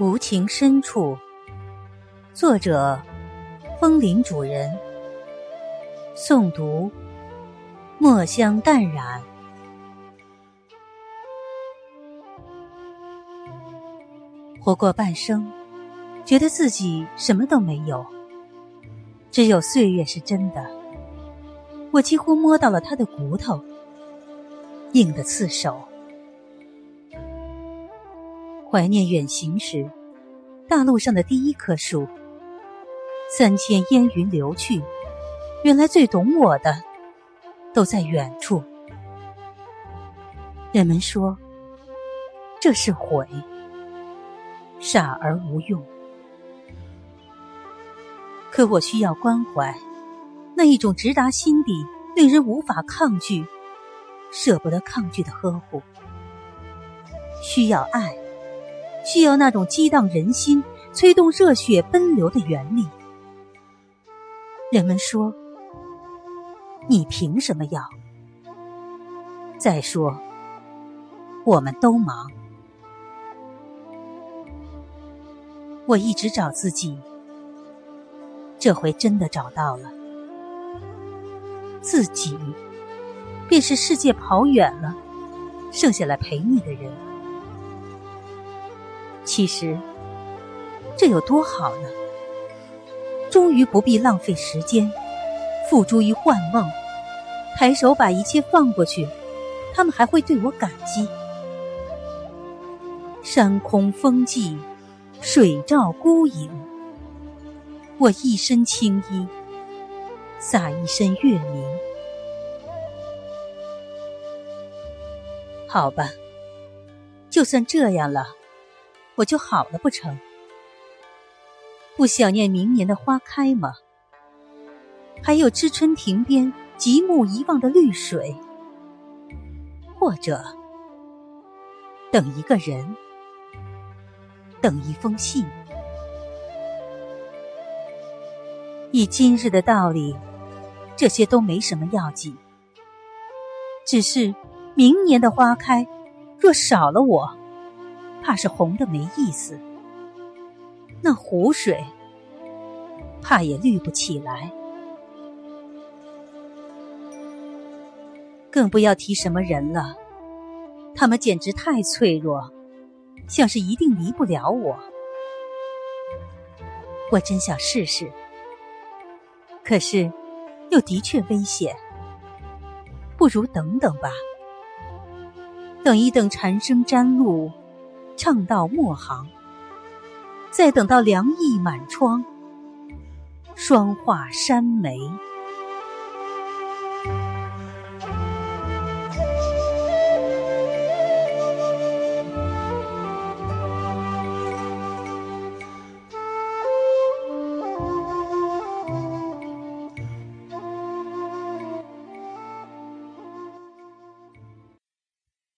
无情深处，作者：风铃主人。诵读：墨香淡然。活过半生，觉得自己什么都没有，只有岁月是真的。我几乎摸到了他的骨头，硬的刺手。怀念远行时，大路上的第一棵树。三千烟云流去，原来最懂我的，都在远处。人们说，这是悔，傻而无用。可我需要关怀，那一种直达心底、令人无法抗拒、舍不得抗拒的呵护。需要爱。需要那种激荡人心、催动热血奔流的原理。人们说：“你凭什么要？”再说：“我们都忙。”我一直找自己，这回真的找到了。自己，便是世界跑远了，剩下来陪你的人。其实，这有多好呢？终于不必浪费时间，付诸于幻梦，抬手把一切放过去，他们还会对我感激。山空风寂，水照孤影，我一身青衣，洒一身月明。好吧，就算这样了。我就好了不成？不想念明年的花开吗？还有知春亭边极目遗忘的绿水，或者等一个人，等一封信。以今日的道理，这些都没什么要紧。只是明年的花开，若少了我。怕是红的没意思，那湖水怕也绿不起来，更不要提什么人了。他们简直太脆弱，像是一定离不了我。我真想试试，可是又的确危险，不如等等吧，等一等蝉声沾露。唱到末行，再等到凉意满窗，霜化山梅。